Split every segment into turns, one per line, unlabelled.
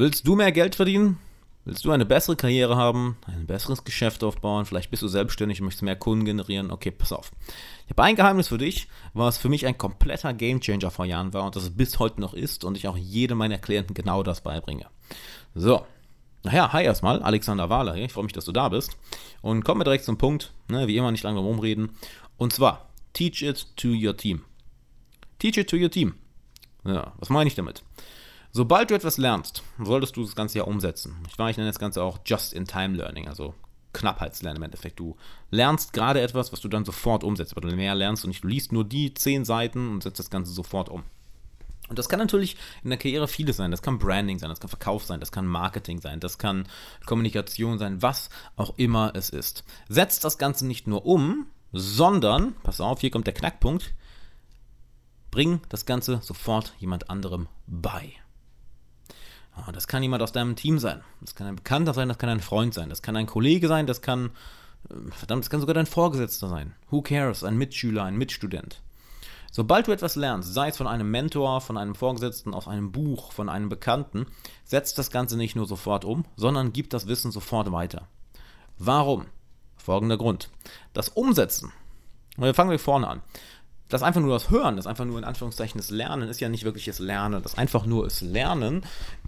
Willst du mehr Geld verdienen? Willst du eine bessere Karriere haben, ein besseres Geschäft aufbauen, vielleicht bist du selbstständig und möchtest mehr Kunden generieren? Okay, pass auf. Ich habe ein Geheimnis für dich, was für mich ein kompletter Gamechanger vor Jahren war und das es bis heute noch ist und ich auch jedem meiner Klienten genau das beibringe. So, naja, hi erstmal, Alexander Wahler hier. Ich freue mich, dass du da bist. Und kommen wir direkt zum Punkt, ne, wie immer nicht lange rumreden. Und zwar, teach it to your team. Teach it to your team. Ja, was meine ich damit? Sobald du etwas lernst, solltest du das Ganze ja umsetzen. Ich ich nenne das Ganze auch Just-in-Time-Learning, also Knappheitslernen im Endeffekt. Du lernst gerade etwas, was du dann sofort umsetzt, aber du mehr lernst und nicht, du liest nur die zehn Seiten und setzt das Ganze sofort um. Und das kann natürlich in der Karriere vieles sein. Das kann Branding sein, das kann Verkauf sein, das kann Marketing sein, das kann Kommunikation sein, was auch immer es ist. Setzt das Ganze nicht nur um, sondern, pass auf, hier kommt der Knackpunkt, bring das Ganze sofort jemand anderem bei. Ah, das kann jemand aus deinem Team sein. Das kann ein Bekannter sein, das kann ein Freund sein, das kann ein Kollege sein, das kann, äh, verdammt, das kann sogar dein Vorgesetzter sein. Who cares? Ein Mitschüler, ein Mitstudent. Sobald du etwas lernst, sei es von einem Mentor, von einem Vorgesetzten, aus einem Buch, von einem Bekannten, setzt das Ganze nicht nur sofort um, sondern gib das Wissen sofort weiter. Warum? Folgender Grund. Das Umsetzen. Wir fangen wir vorne an. Das einfach nur das Hören, das einfach nur in Anführungszeichen das Lernen, ist ja nicht wirklich das Lernen. Das einfach nur das Lernen,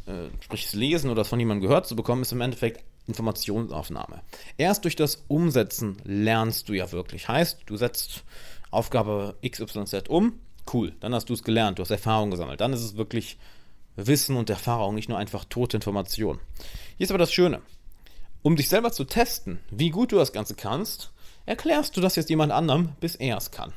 äh, sprich das Lesen oder das von jemandem gehört zu bekommen, ist im Endeffekt Informationsaufnahme. Erst durch das Umsetzen lernst du ja wirklich. Heißt, du setzt Aufgabe XYZ um, cool, dann hast du es gelernt, du hast Erfahrung gesammelt. Dann ist es wirklich Wissen und Erfahrung, nicht nur einfach tote Information. Hier ist aber das Schöne. Um dich selber zu testen, wie gut du das Ganze kannst, erklärst du das jetzt jemand anderem, bis er es kann.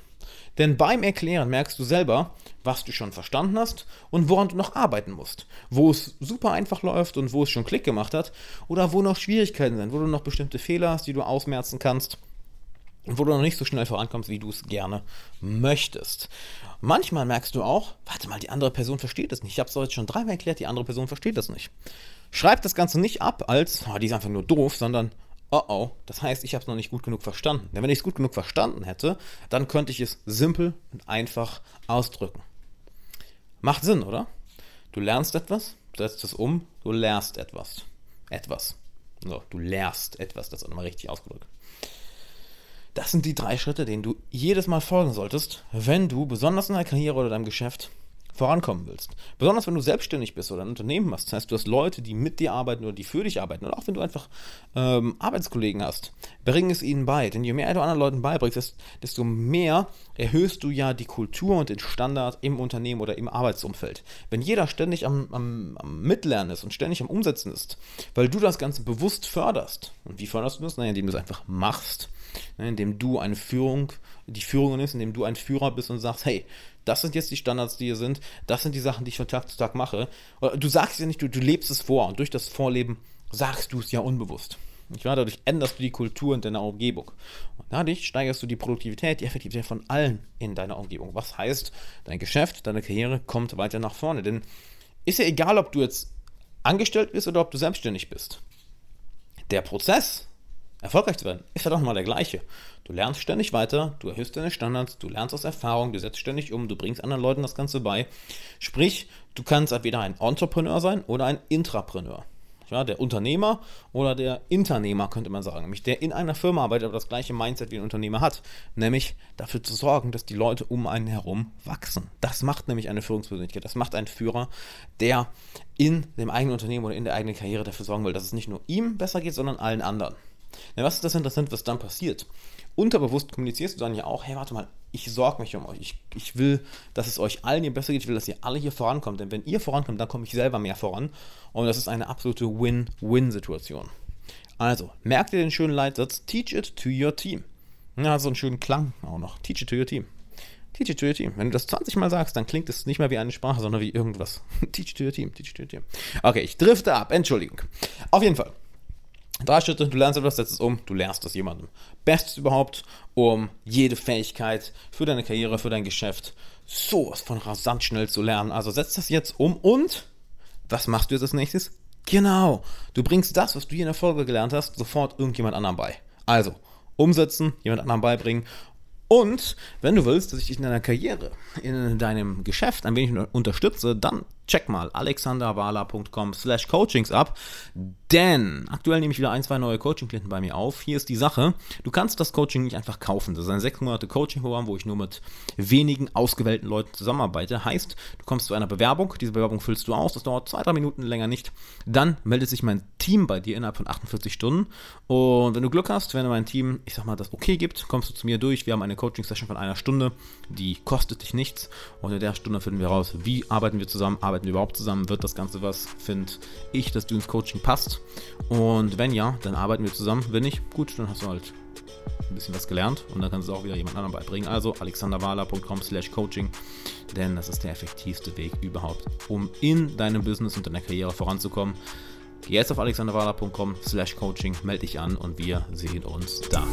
Denn beim Erklären merkst du selber, was du schon verstanden hast und woran du noch arbeiten musst. Wo es super einfach läuft und wo es schon Klick gemacht hat oder wo noch Schwierigkeiten sind, wo du noch bestimmte Fehler hast, die du ausmerzen kannst wo du noch nicht so schnell vorankommst, wie du es gerne möchtest. Manchmal merkst du auch, warte mal, die andere Person versteht es nicht. Ich habe es heute schon dreimal erklärt, die andere Person versteht das nicht. Schreib das Ganze nicht ab als, oh, die ist einfach nur doof, sondern, oh oh, das heißt, ich habe es noch nicht gut genug verstanden. Denn wenn ich es gut genug verstanden hätte, dann könnte ich es simpel und einfach ausdrücken. Macht Sinn, oder? Du lernst etwas, setzt es um, du lernst etwas. Etwas. So, du lehrst etwas, das ist nochmal richtig ausgedrückt. Das sind die drei Schritte, denen du jedes Mal folgen solltest, wenn du besonders in deiner Karriere oder deinem Geschäft vorankommen willst. Besonders wenn du selbstständig bist oder ein Unternehmen hast. Das heißt, du hast Leute, die mit dir arbeiten oder die für dich arbeiten. Oder auch wenn du einfach ähm, Arbeitskollegen hast. Bring es ihnen bei. Denn je mehr du anderen Leuten beibringst, desto mehr erhöhst du ja die Kultur und den Standard im Unternehmen oder im Arbeitsumfeld. Wenn jeder ständig am, am, am Mitlernen ist und ständig am Umsetzen ist, weil du das Ganze bewusst förderst. Und wie förderst du das? Naja, indem du es einfach machst ne, indem du eine Führung, die Führung ist, indem du ein Führer bist und sagst, hey, das sind jetzt die Standards, die hier sind, das sind die Sachen, die ich von Tag zu Tag mache. Du sagst ja nicht, du, du lebst es vor und durch das Vorleben sagst du es ja unbewusst. Wahr? Dadurch änderst du die Kultur in deiner Umgebung. Und dadurch steigerst du die Produktivität, die Effektivität von allen in deiner Umgebung. Was heißt, dein Geschäft, deine Karriere kommt weiter nach vorne. Denn ist ja egal, ob du jetzt angestellt bist oder ob du selbstständig bist. Der Prozess, erfolgreich zu werden, ist verdammt mal der gleiche. Du lernst ständig weiter, du erhöhst deine Standards, du lernst aus Erfahrung, du setzt ständig um, du bringst anderen Leuten das Ganze bei. Sprich, du kannst entweder ein Entrepreneur sein oder ein Intrapreneur. Ja, der Unternehmer oder der Internehmer könnte man sagen, nämlich der in einer Firma arbeitet, aber das gleiche Mindset wie ein Unternehmer hat, nämlich dafür zu sorgen, dass die Leute um einen herum wachsen. Das macht nämlich eine Führungspersönlichkeit, das macht einen Führer, der in dem eigenen Unternehmen oder in der eigenen Karriere dafür sorgen will, dass es nicht nur ihm besser geht, sondern allen anderen. Ja, was ist das interessant, was dann passiert? Unterbewusst kommunizierst du dann ja auch, hey, warte mal, ich sorge mich um euch. Ich, ich will, dass es euch allen hier besser geht. Ich will, dass ihr alle hier vorankommt. Denn wenn ihr vorankommt, dann komme ich selber mehr voran. Und das ist eine absolute Win-Win-Situation. Also, merkt ihr den schönen Leitsatz, teach it to your team. Ja, so einen schönen Klang auch noch. Teach it to your team. Teach it to your team. Wenn du das 20 Mal sagst, dann klingt es nicht mehr wie eine Sprache, sondern wie irgendwas. teach it to your team. Teach it to your team. Okay, ich drifte ab. Entschuldigung. Auf jeden Fall. Drei Schritte, du lernst etwas, setzt es um, du lernst das jemandem. Bestes überhaupt, um jede Fähigkeit für deine Karriere, für dein Geschäft sowas von rasant schnell zu lernen. Also setz das jetzt um und was machst du jetzt als nächstes? Genau, du bringst das, was du hier in der Folge gelernt hast, sofort irgendjemand anderem bei. Also, umsetzen, jemand anderem beibringen Und wenn du willst, dass ich dich in deiner Karriere, in deinem Geschäft ein wenig unterstütze, dann check mal alexanderwala.com slash coachings ab, denn aktuell nehme ich wieder ein, zwei neue Coaching-Klienten bei mir auf. Hier ist die Sache, du kannst das Coaching nicht einfach kaufen. Das ist ein sechs Monate Coaching-Programm, wo ich nur mit wenigen ausgewählten Leuten zusammenarbeite. Heißt, du kommst zu einer Bewerbung, diese Bewerbung füllst du aus, das dauert zwei, drei Minuten länger nicht. Dann meldet sich mein Team bei dir innerhalb von 48 Stunden und wenn du Glück hast, wenn mein Team, ich sag mal, das okay gibt, kommst du zu mir durch. Wir haben eine Coaching-Session von einer Stunde, die kostet dich nichts und in der Stunde finden wir raus, wie arbeiten wir zusammen, arbeiten arbeiten wir überhaupt zusammen? Wird das Ganze was? Finde ich, dass du ins Coaching passt? Und wenn ja, dann arbeiten wir zusammen. Wenn nicht, gut, dann hast du halt ein bisschen was gelernt und dann kannst du auch wieder jemand anderen beibringen. Also alexanderwala.com slash coaching, denn das ist der effektivste Weg überhaupt, um in deinem Business und deiner Karriere voranzukommen. Geh jetzt auf alexanderwala.com slash coaching, melde dich an und wir sehen uns da.